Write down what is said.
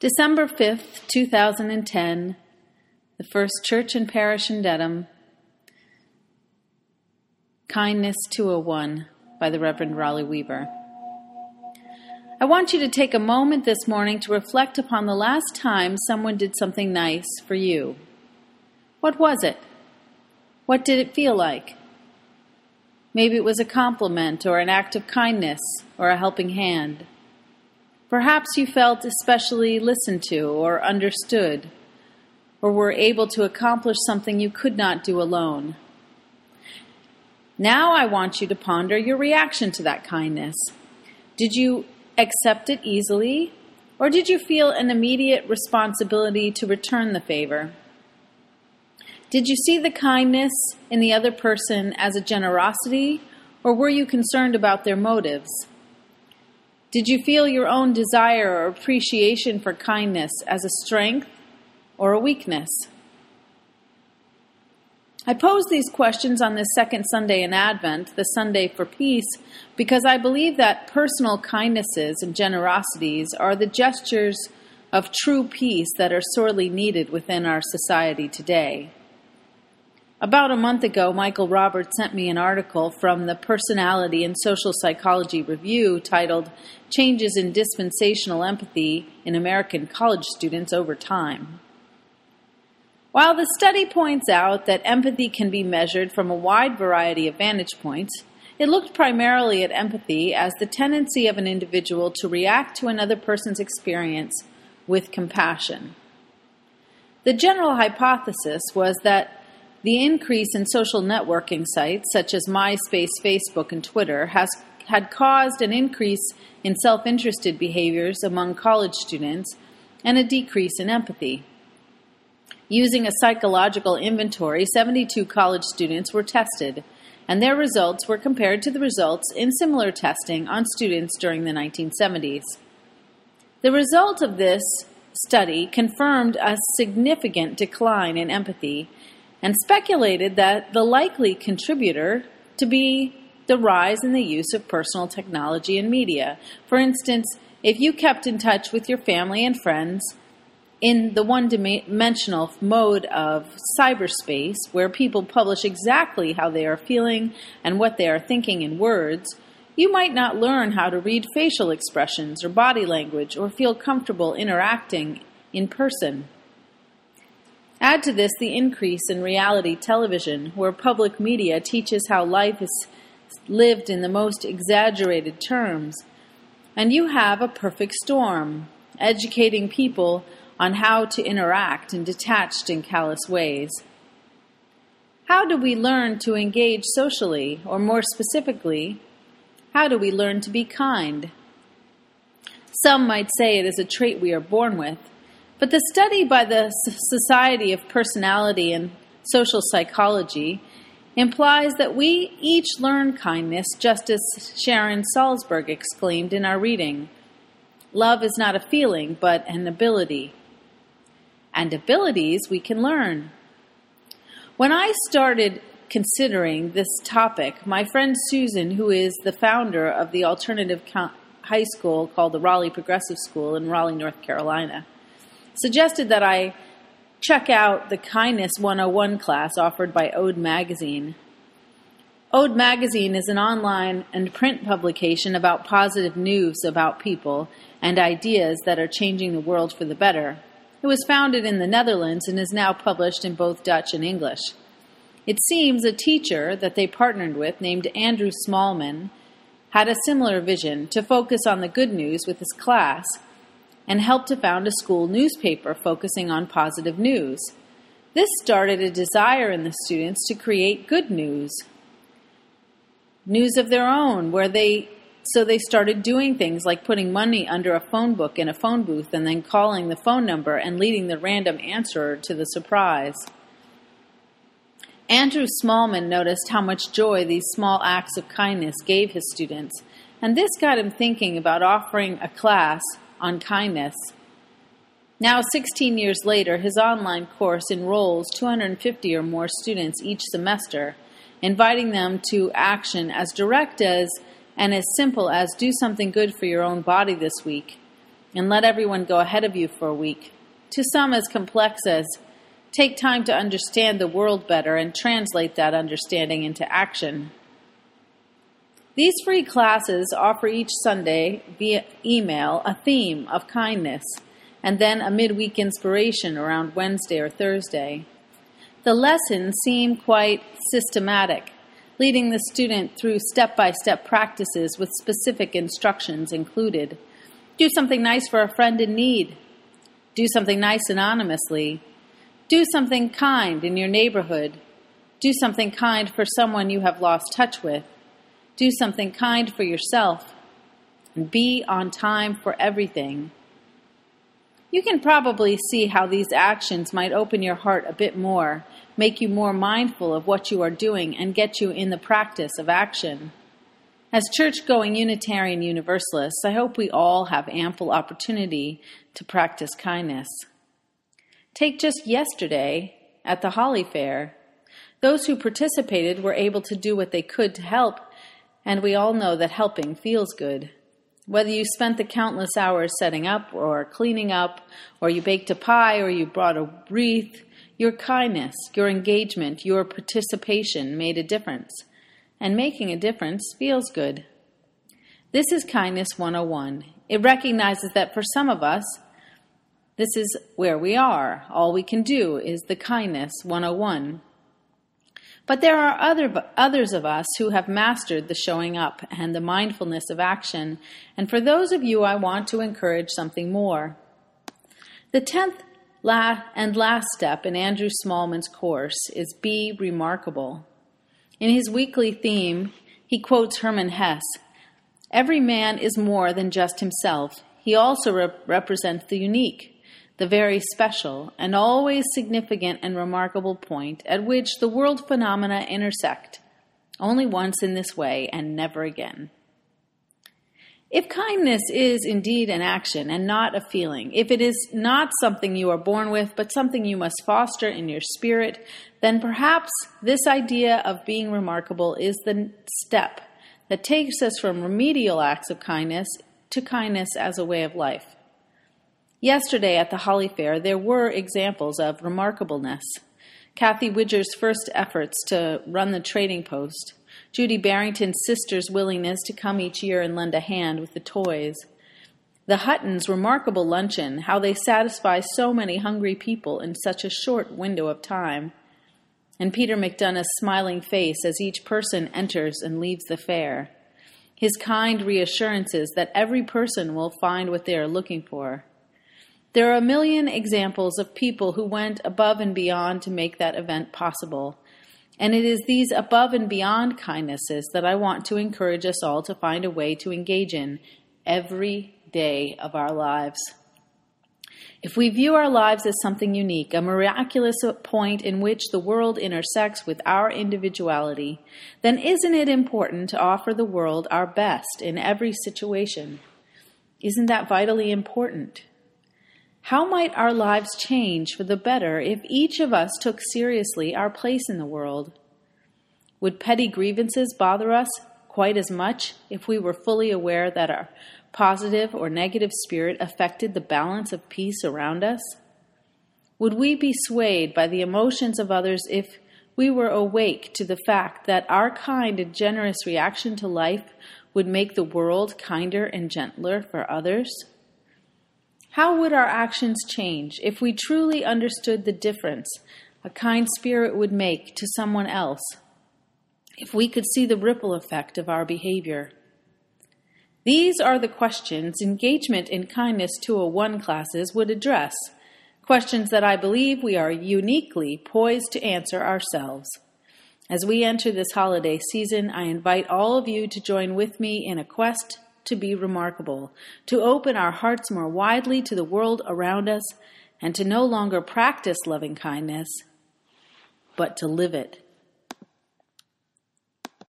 December 5th, 2010, the First Church and Parish in Dedham, Kindness 201 by the Reverend Rali Weaver. I want you to take a moment this morning to reflect upon the last time someone did something nice for you. What was it? What did it feel like? Maybe it was a compliment or an act of kindness or a helping hand. Perhaps you felt especially listened to or understood, or were able to accomplish something you could not do alone. Now I want you to ponder your reaction to that kindness. Did you accept it easily, or did you feel an immediate responsibility to return the favor? Did you see the kindness in the other person as a generosity, or were you concerned about their motives? Did you feel your own desire or appreciation for kindness as a strength or a weakness? I pose these questions on this second Sunday in Advent, the Sunday for Peace, because I believe that personal kindnesses and generosities are the gestures of true peace that are sorely needed within our society today. About a month ago, Michael Roberts sent me an article from the Personality and Social Psychology Review titled Changes in Dispositional Empathy in American College Students Over Time. While the study points out that empathy can be measured from a wide variety of vantage points, it looked primarily at empathy as the tendency of an individual to react to another person's experience with compassion. The general hypothesis was that the increase in social networking sites such as MySpace, Facebook, and Twitter has had caused an increase in self interested behaviors among college students and a decrease in empathy. Using a psychological inventory, 72 college students were tested, and their results were compared to the results in similar testing on students during the 1970s. The result of this study confirmed a significant decline in empathy and speculated that the likely contributor to be the rise in the use of personal technology and media. For instance, if you kept in touch with your family and friends in the one dimensional mode of cyberspace, where people publish exactly how they are feeling and what they are thinking in words, you might not learn how to read facial expressions or body language or feel comfortable interacting in person. Add to this the increase in reality television, where public media teaches how life is lived in the most exaggerated terms, and you have a perfect storm, educating people on how to interact in detached and callous ways. How do we learn to engage socially, or more specifically, how do we learn to be kind? Some might say it is a trait we are born with, but the study by the Society of Personality and Social Psychology implies that we each learn kindness, just as Sharon Salzberg exclaimed in our reading. Love is not a feeling, but an ability. And abilities we can learn. When I started considering this topic, my friend Susan, who is the founder of the alternative high school called the Raleigh Progressive School in Raleigh, North Carolina, suggested that I check out the Kindness 101 class offered by Ode Magazine. Ode Magazine is an online and print publication about positive news about people and ideas that are changing the world for the better. It was founded in the Netherlands and is now published in both Dutch and English. It seems a teacher that they partnered with, named Andrew Smallman, had a similar vision to focus on the good news with his class and helped to found a school newspaper focusing on positive news. This started a desire in the students to create good news, news of their own, where they so they started doing things like putting money under a phone book in a phone booth and then calling the phone number and leading the random answerer to the surprise. Andrew Smallman noticed how much joy these small acts of kindness gave his students, and this got him thinking about offering a class on kindness. Now, 16 years later, his online course enrolls 250 or more students each semester, inviting them to action as direct as and as simple as do something good for your own body this week. and let everyone go ahead of you for a week. To some, as complex as take time to understand the world better and translate that understanding into action. These free classes offer each Sunday via email a theme of kindness and then a midweek inspiration around Wednesday or Thursday. The lessons seem quite systematic, leading the student through step by step practices with specific instructions included. Do something nice for a friend in need. Do something nice anonymously. Do something kind in your neighborhood. Do something kind for someone you have lost touch with. Do something kind for yourself. And be on time for everything. You can probably see how these actions might open your heart a bit more, make you more mindful of what you are doing, and get you in the practice of action. As church going Unitarian Universalists, I hope we all have ample opportunity to practice kindness. Take just yesterday at the Holly Fair. Those who participated were able to do what they could to help, and we all know that helping feels good. Whether you spent the countless hours setting up or cleaning up, or you baked a pie or you brought a wreath, your kindness, your engagement, your participation made a difference. And making a difference feels good. This is Kindness 101. It recognizes that for some of us, this is where we are. All we can do is the Kindness 101. But there are other, others of us who have mastered the showing up and the mindfulness of action, and for those of you, I want to encourage something more. The tenth la- and last step in Andrew Smallman's course is Be Remarkable. In his weekly theme, he quotes Hermann Hesse Every man is more than just himself, he also rep- represents the unique the very special and always significant and remarkable point at which the world phenomena intersect, only once in this way and never again. If kindness is indeed an action and not a feeling, if it is not something you are born with but something you must foster in your spirit, then perhaps this idea of being remarkable is the step that takes us from remedial acts of kindness to kindness as a way of life. Yesterday at the Holly Fair, there were examples of remarkableness. Kathy Widger's first efforts to run the trading post, Judy Barrington's sister's willingness to come each year and lend a hand with the toys, the Huttons' remarkable luncheon, how they satisfy so many hungry people in such a short window of time, and Peter McDonough's smiling face as each person enters and leaves the fair, his kind reassurances that every person will find what they are looking for there are a million examples of people who went above and beyond to make that event possible. And it is these above and beyond kindnesses that I want to encourage us all to find a way to engage in every day of our lives. If we view our lives as something unique, a miraculous point in which the world intersects with our individuality, then isn't it important to offer the world our best in every situation? Isn't that vitally important? How might our lives change for the better if each of us took seriously our place in the world? Would petty grievances bother us quite as much if we were fully aware that our positive or negative spirit affected the balance of peace around us? Would we be swayed by the emotions of others if we were awake to the fact that our kind and generous reaction to life would make the world kinder and gentler for others? How would our actions change if we truly understood the difference a kind spirit would make to someone else? If we could see the ripple effect of our behavior? These are the questions engagement in kindness 201 classes would address, questions that I believe we are uniquely poised to answer ourselves. As we enter this holiday season, I invite all of you to join with me in a quest to be remarkable, to open our hearts more widely to the world around us, and to no longer practice loving kindness, but to live it.